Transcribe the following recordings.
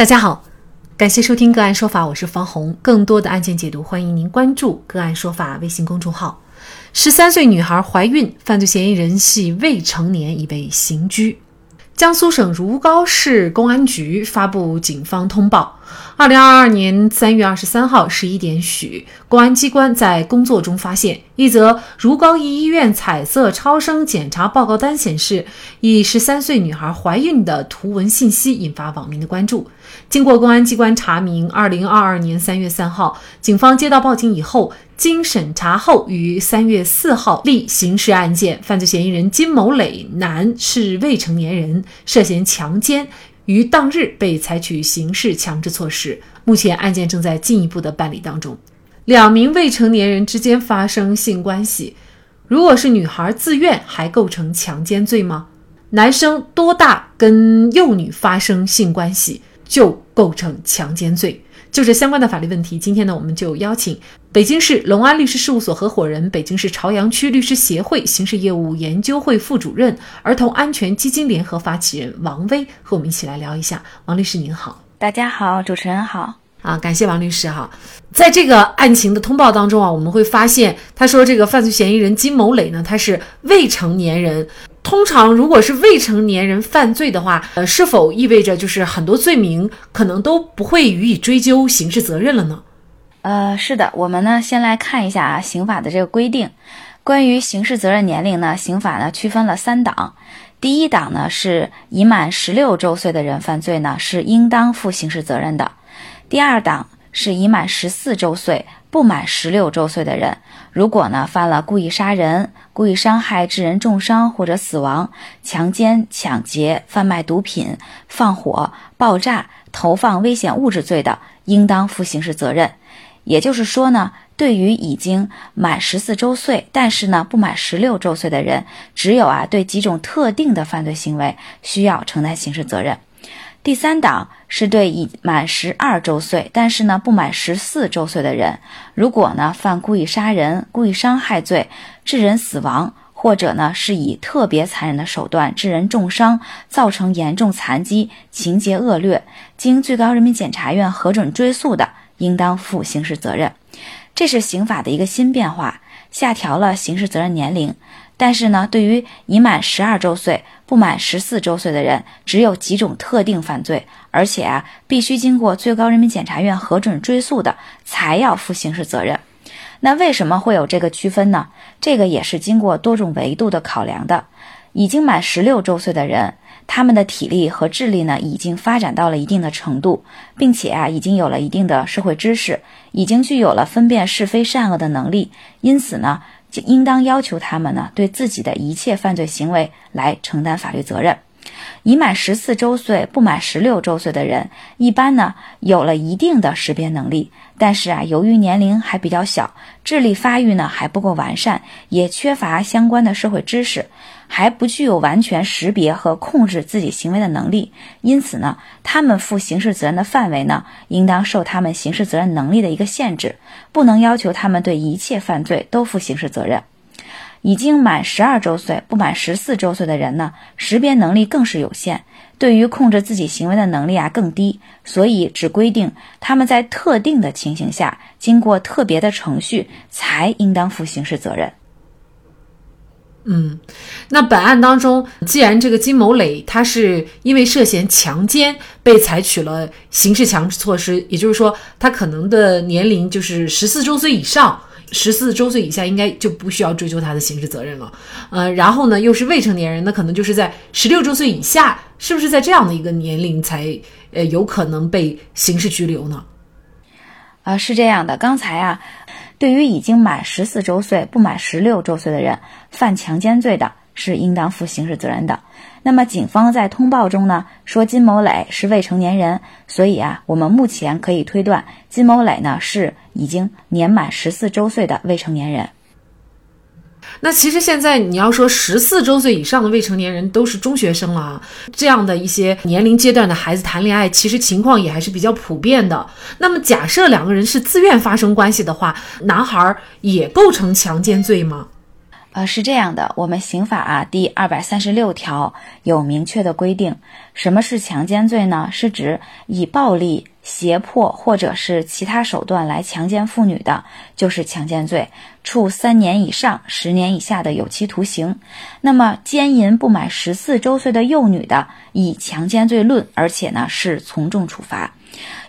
大家好，感谢收听个案说法，我是方红。更多的案件解读，欢迎您关注个案说法微信公众号。十三岁女孩怀孕，犯罪嫌疑人系未成年，已被刑拘。江苏省如皋市公安局发布警方通报：二零二二年三月二十三号十一点许，公安机关在工作中发现一则如皋一医院彩色超声检查报告单显示一十三岁女孩怀孕的图文信息，引发网民的关注。经过公安机关查明，二零二二年三月三号，警方接到报警以后。经审查后，于三月四号立刑事案件，犯罪嫌疑人金某磊男是未成年人，涉嫌强奸，于当日被采取刑事强制措施。目前案件正在进一步的办理当中。两名未成年人之间发生性关系，如果是女孩自愿，还构成强奸罪吗？男生多大跟幼女发生性关系就构成强奸罪？就这相关的法律问题，今天呢，我们就邀请北京市隆安律师事务所合伙人、北京市朝阳区律师协会刑事业务研究会副主任、儿童安全基金联合发起人王威和我们一起来聊一下。王律师您好，大家好，主持人好啊，感谢王律师哈。在这个案情的通报当中啊，我们会发现他说这个犯罪嫌疑人金某磊呢，他是未成年人。通常，如果是未成年人犯罪的话，呃，是否意味着就是很多罪名可能都不会予以追究刑事责任了呢？呃，是的，我们呢先来看一下啊，刑法的这个规定，关于刑事责任年龄呢，刑法呢区分了三档，第一档呢是已满十六周岁的人犯罪呢是应当负刑事责任的，第二档是已满十四周岁。不满十六周岁的人，如果呢犯了故意杀人、故意伤害致人重伤或者死亡、强奸、抢劫、贩卖毒品、放火、爆炸、投放危险物质罪的，应当负刑事责任。也就是说呢，对于已经满十四周岁，但是呢不满十六周岁的人，只有啊对几种特定的犯罪行为需要承担刑事责任。第三档是对已满十二周岁，但是呢不满十四周岁的人，如果呢犯故意杀人、故意伤害罪，致人死亡，或者呢是以特别残忍的手段致人重伤，造成严重残疾，情节恶劣，经最高人民检察院核准追诉的，应当负刑事责任。这是刑法的一个新变化，下调了刑事责任年龄。但是呢，对于已满十二周岁不满十四周岁的人，只有几种特定犯罪，而且啊，必须经过最高人民检察院核准追诉的，才要负刑事责任。那为什么会有这个区分呢？这个也是经过多种维度的考量的。已经满十六周岁的人，他们的体力和智力呢，已经发展到了一定的程度，并且啊，已经有了一定的社会知识，已经具有了分辨是非善恶的能力，因此呢。就应当要求他们呢，对自己的一切犯罪行为来承担法律责任。已满十四周岁不满十六周岁的人，一般呢有了一定的识别能力，但是啊，由于年龄还比较小，智力发育呢还不够完善，也缺乏相关的社会知识。还不具有完全识别和控制自己行为的能力，因此呢，他们负刑事责任的范围呢，应当受他们刑事责任能力的一个限制，不能要求他们对一切犯罪都负刑事责任。已经满十二周岁不满十四周岁的人呢，识别能力更是有限，对于控制自己行为的能力啊更低，所以只规定他们在特定的情形下，经过特别的程序，才应当负刑事责任。嗯，那本案当中，既然这个金某磊他是因为涉嫌强奸被采取了刑事强制措施，也就是说，他可能的年龄就是十四周岁以上，十四周岁以下应该就不需要追究他的刑事责任了。呃，然后呢，又是未成年人，那可能就是在十六周岁以下，是不是在这样的一个年龄才呃有可能被刑事拘留呢？啊，是这样的，刚才啊。对于已经满十四周岁不满十六周岁的人，犯强奸罪的，是应当负刑事责任的。那么，警方在通报中呢说金某磊是未成年人，所以啊，我们目前可以推断金某磊呢是已经年满十四周岁的未成年人。那其实现在你要说十四周岁以上的未成年人都是中学生了啊，这样的一些年龄阶段的孩子谈恋爱，其实情况也还是比较普遍的。那么假设两个人是自愿发生关系的话，男孩儿也构成强奸罪吗？呃，是这样的，我们刑法啊第二百三十六条有明确的规定，什么是强奸罪呢？是指以暴力、胁迫或者是其他手段来强奸妇女的，就是强奸罪，处三年以上十年以下的有期徒刑。那么奸淫不满十四周岁的幼女的，以强奸罪论，而且呢是从重处罚。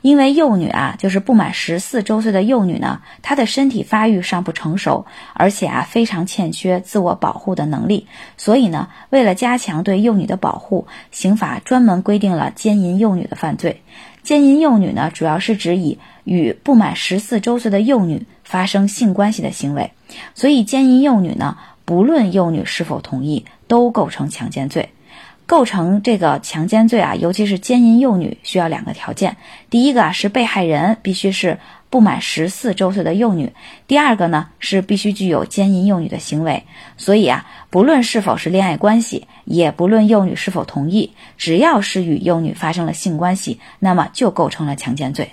因为幼女啊，就是不满十四周岁的幼女呢，她的身体发育尚不成熟，而且啊非常欠缺自我保护的能力，所以呢，为了加强对幼女的保护，刑法专门规定了奸淫幼女的犯罪。奸淫幼女呢，主要是指以与不满十四周岁的幼女发生性关系的行为，所以奸淫幼女呢，不论幼女是否同意，都构成强奸罪。构成这个强奸罪啊，尤其是奸淫幼女，需要两个条件。第一个啊是被害人必须是不满十四周岁的幼女；第二个呢是必须具有奸淫幼女的行为。所以啊，不论是否是恋爱关系，也不论幼女是否同意，只要是与幼女发生了性关系，那么就构成了强奸罪。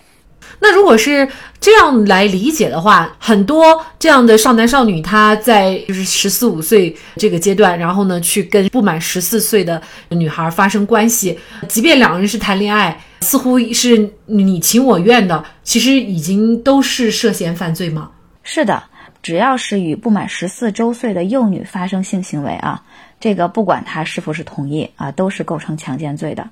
那如果是这样来理解的话，很多这样的少男少女，他在就是十四五岁这个阶段，然后呢，去跟不满十四岁的女孩发生关系，即便两个人是谈恋爱，似乎是你情我愿的，其实已经都是涉嫌犯罪吗？是的，只要是与不满十四周岁的幼女发生性行为啊，这个不管他是否是同意啊，都是构成强奸罪的。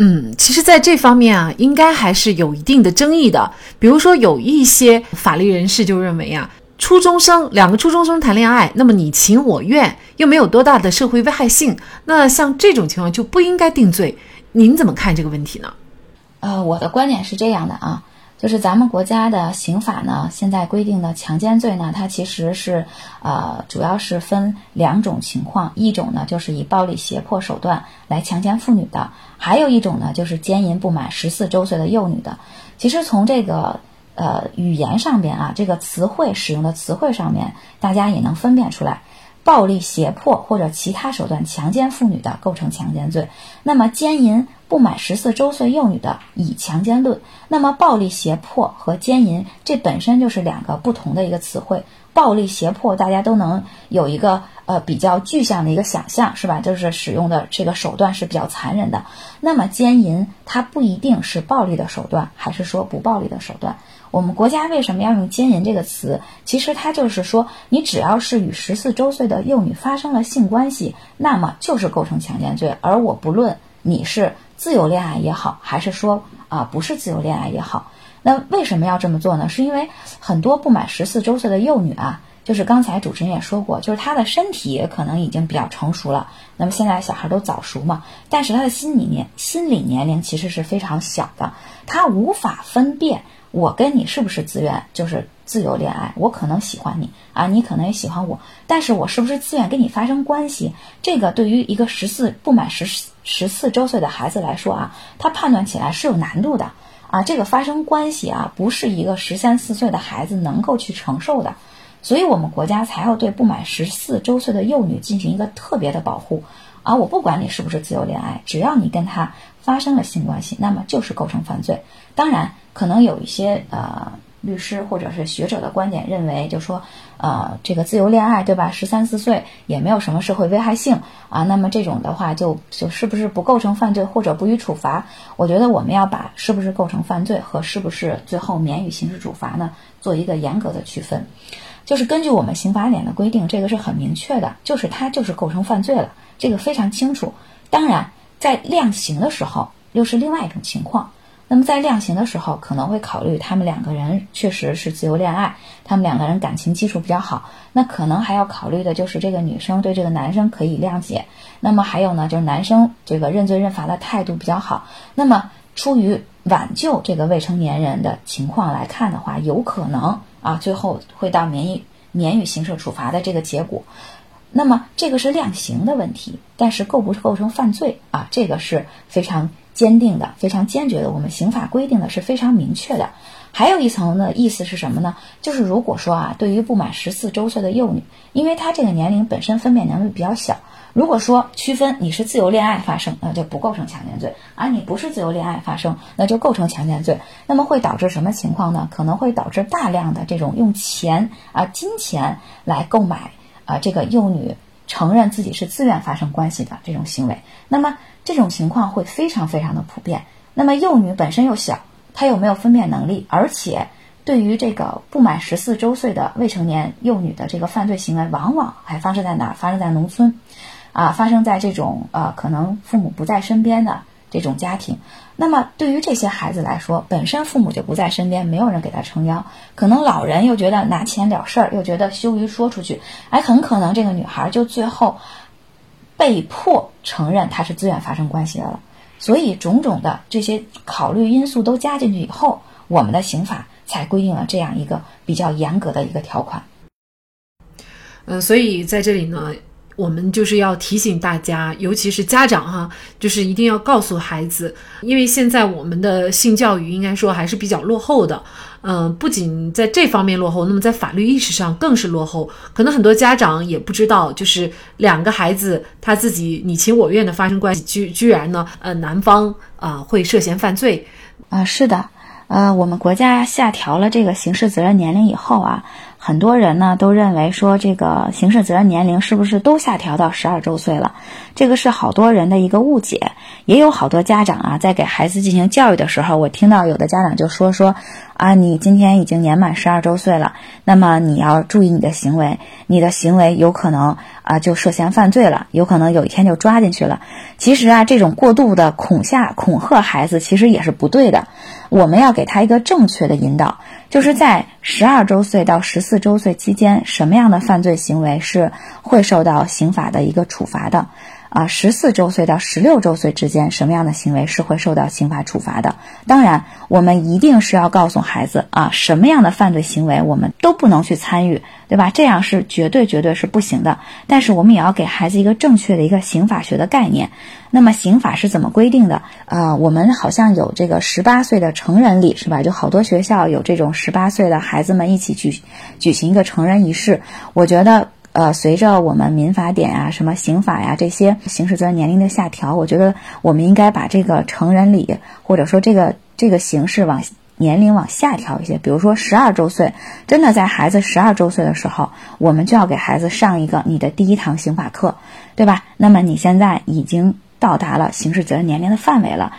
嗯，其实，在这方面啊，应该还是有一定的争议的。比如说，有一些法律人士就认为啊，初中生两个初中生谈恋爱，那么你情我愿，又没有多大的社会危害性，那像这种情况就不应该定罪。您怎么看这个问题呢？呃，我的观点是这样的啊。就是咱们国家的刑法呢，现在规定的强奸罪呢，它其实是，呃，主要是分两种情况，一种呢就是以暴力胁迫手段来强奸妇女的，还有一种呢就是奸淫不满十四周岁的幼女的。其实从这个呃语言上边啊，这个词汇使用的词汇上面，大家也能分辨出来。暴力胁迫或者其他手段强奸妇女的，构成强奸罪。那么奸淫不满十四周岁幼女的，以强奸论。那么暴力胁迫和奸淫，这本身就是两个不同的一个词汇。暴力胁迫，大家都能有一个呃比较具象的一个想象，是吧？就是使用的这个手段是比较残忍的。那么奸淫，它不一定是暴力的手段，还是说不暴力的手段？我们国家为什么要用奸淫这个词？其实它就是说，你只要是与十四周岁的幼女发生了性关系，那么就是构成强奸罪。而我不论你是自由恋爱也好，还是说啊不是自由恋爱也好，那为什么要这么做呢？是因为很多不满十四周岁的幼女啊，就是刚才主持人也说过，就是她的身体可能已经比较成熟了。那么现在小孩都早熟嘛，但是她的心理年心理年龄其实是非常小的，她无法分辨。我跟你是不是自愿，就是自由恋爱？我可能喜欢你啊，你可能也喜欢我，但是我是不是自愿跟你发生关系？这个对于一个十四不满十十四周岁的孩子来说啊，他判断起来是有难度的啊。这个发生关系啊，不是一个十三四岁的孩子能够去承受的，所以我们国家才要对不满十四周岁的幼女进行一个特别的保护啊。我不管你是不是自由恋爱，只要你跟他发生了性关系，那么就是构成犯罪。当然。可能有一些呃律师或者是学者的观点认为，就说呃这个自由恋爱对吧？十三四岁也没有什么社会危害性啊，那么这种的话就就是不是不构成犯罪或者不予处罚？我觉得我们要把是不是构成犯罪和是不是最后免予刑事处罚呢，做一个严格的区分。就是根据我们刑法典的规定，这个是很明确的，就是它就是构成犯罪了，这个非常清楚。当然，在量刑的时候又是另外一种情况。那么在量刑的时候，可能会考虑他们两个人确实是自由恋爱，他们两个人感情基础比较好。那可能还要考虑的就是这个女生对这个男生可以谅解。那么还有呢，就是男生这个认罪认罚的态度比较好。那么出于挽救这个未成年人的情况来看的话，有可能啊，最后会到免予免予刑事处罚的这个结果。那么这个是量刑的问题，但是构不构成犯罪啊？这个是非常。坚定的，非常坚决的，我们刑法规定的是非常明确的。还有一层的意思是什么呢？就是如果说啊，对于不满十四周岁的幼女，因为她这个年龄本身分辨能力比较小，如果说区分你是自由恋爱发生，那就不构成强奸罪；而你不是自由恋爱发生，那就构成强奸罪。那么会导致什么情况呢？可能会导致大量的这种用钱啊、金钱来购买啊这个幼女。承认自己是自愿发生关系的这种行为。那么这种情况会非常非常的普遍。那么幼女本身又小，她又没有分辨能力，而且对于这个不满十四周岁的未成年幼女的这个犯罪行为，往往还发生在哪？发生在农村，啊，发生在这种呃可能父母不在身边的这种家庭。那么对于这些孩子来说，本身父母就不在身边，没有人给他撑腰，可能老人又觉得拿钱了事儿，又觉得羞于说出去，哎，很可能这个女孩就最后被迫承认她是自愿发生关系的了。所以种种的这些考虑因素都加进去以后，我们的刑法才规定了这样一个比较严格的一个条款。嗯，所以在这里呢。我们就是要提醒大家，尤其是家长哈，就是一定要告诉孩子，因为现在我们的性教育应该说还是比较落后的，嗯，不仅在这方面落后，那么在法律意识上更是落后。可能很多家长也不知道，就是两个孩子他自己你情我愿的发生关系，居居然呢，呃，男方啊会涉嫌犯罪啊，是的，呃，我们国家下调了这个刑事责任年龄以后啊。很多人呢都认为说这个刑事责任年龄是不是都下调到十二周岁了？这个是好多人的一个误解，也有好多家长啊在给孩子进行教育的时候，我听到有的家长就说说啊，你今天已经年满十二周岁了，那么你要注意你的行为，你的行为有可能啊就涉嫌犯罪了，有可能有一天就抓进去了。其实啊，这种过度的恐吓恐吓孩子其实也是不对的，我们要给他一个正确的引导。就是在十二周岁到十四周岁期间，什么样的犯罪行为是会受到刑法的一个处罚的？啊，十四周岁到十六周岁之间，什么样的行为是会受到刑法处罚的？当然，我们一定是要告诉孩子啊，什么样的犯罪行为我们都不能去参与，对吧？这样是绝对绝对是不行的。但是我们也要给孩子一个正确的一个刑法学的概念。那么刑法是怎么规定的？啊，我们好像有这个十八岁的成人礼，是吧？就好多学校有这种十八岁的孩子们一起举举行一个成人仪式。我觉得。呃，随着我们民法典啊、什么刑法呀这些刑事责任年龄的下调，我觉得我们应该把这个成人礼或者说这个这个形式往年龄往下调一些。比如说十二周岁，真的在孩子十二周岁的时候，我们就要给孩子上一个你的第一堂刑法课，对吧？那么你现在已经到达了刑事责任年龄的范围了。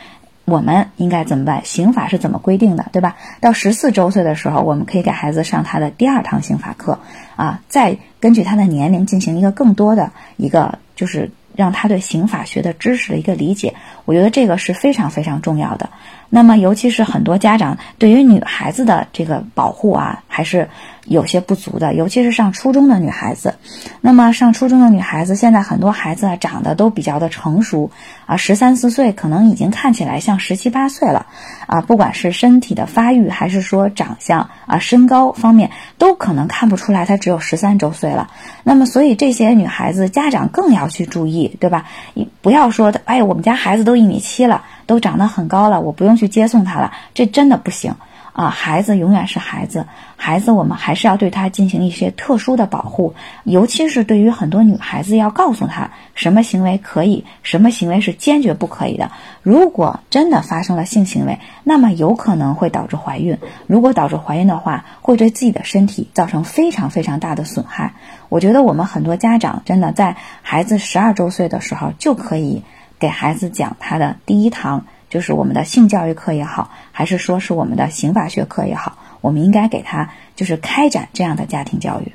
我们应该怎么办？刑法是怎么规定的，对吧？到十四周岁的时候，我们可以给孩子上他的第二堂刑法课，啊，再根据他的年龄进行一个更多的一个，就是让他对刑法学的知识的一个理解。我觉得这个是非常非常重要的。那么，尤其是很多家长对于女孩子的这个保护啊，还是。有些不足的，尤其是上初中的女孩子。那么上初中的女孩子，现在很多孩子长得都比较的成熟啊，十三四岁可能已经看起来像十七八岁了啊。不管是身体的发育，还是说长相啊、身高方面，都可能看不出来她只有十三周岁了。那么，所以这些女孩子家长更要去注意，对吧？你不要说，哎，我们家孩子都一米七了，都长得很高了，我不用去接送他了，这真的不行。啊，孩子永远是孩子，孩子我们还是要对他进行一些特殊的保护，尤其是对于很多女孩子，要告诉她什么行为可以，什么行为是坚决不可以的。如果真的发生了性行为，那么有可能会导致怀孕。如果导致怀孕的话，会对自己的身体造成非常非常大的损害。我觉得我们很多家长真的在孩子十二周岁的时候就可以给孩子讲他的第一堂。就是我们的性教育课也好，还是说是我们的刑法学课也好，我们应该给他就是开展这样的家庭教育。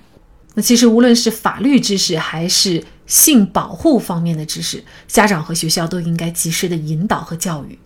那其实无论是法律知识还是性保护方面的知识，家长和学校都应该及时的引导和教育。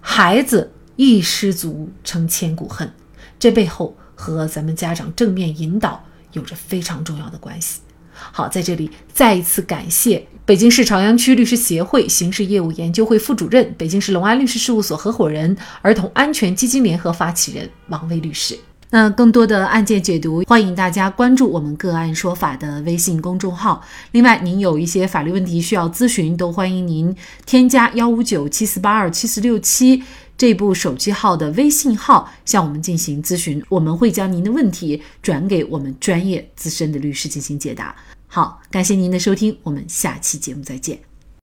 孩子一失足成千古恨，这背后和咱们家长正面引导有着非常重要的关系。好，在这里再一次感谢北京市朝阳区律师协会刑事业务研究会副主任、北京市隆安律师事务所合伙人、儿童安全基金联合发起人王威律师。那更多的案件解读，欢迎大家关注我们“个案说法”的微信公众号。另外，您有一些法律问题需要咨询，都欢迎您添加幺五九七四八二七四六七这部手机号的微信号向我们进行咨询，我们会将您的问题转给我们专业资深的律师进行解答。好，感谢您的收听，我们下期节目再见。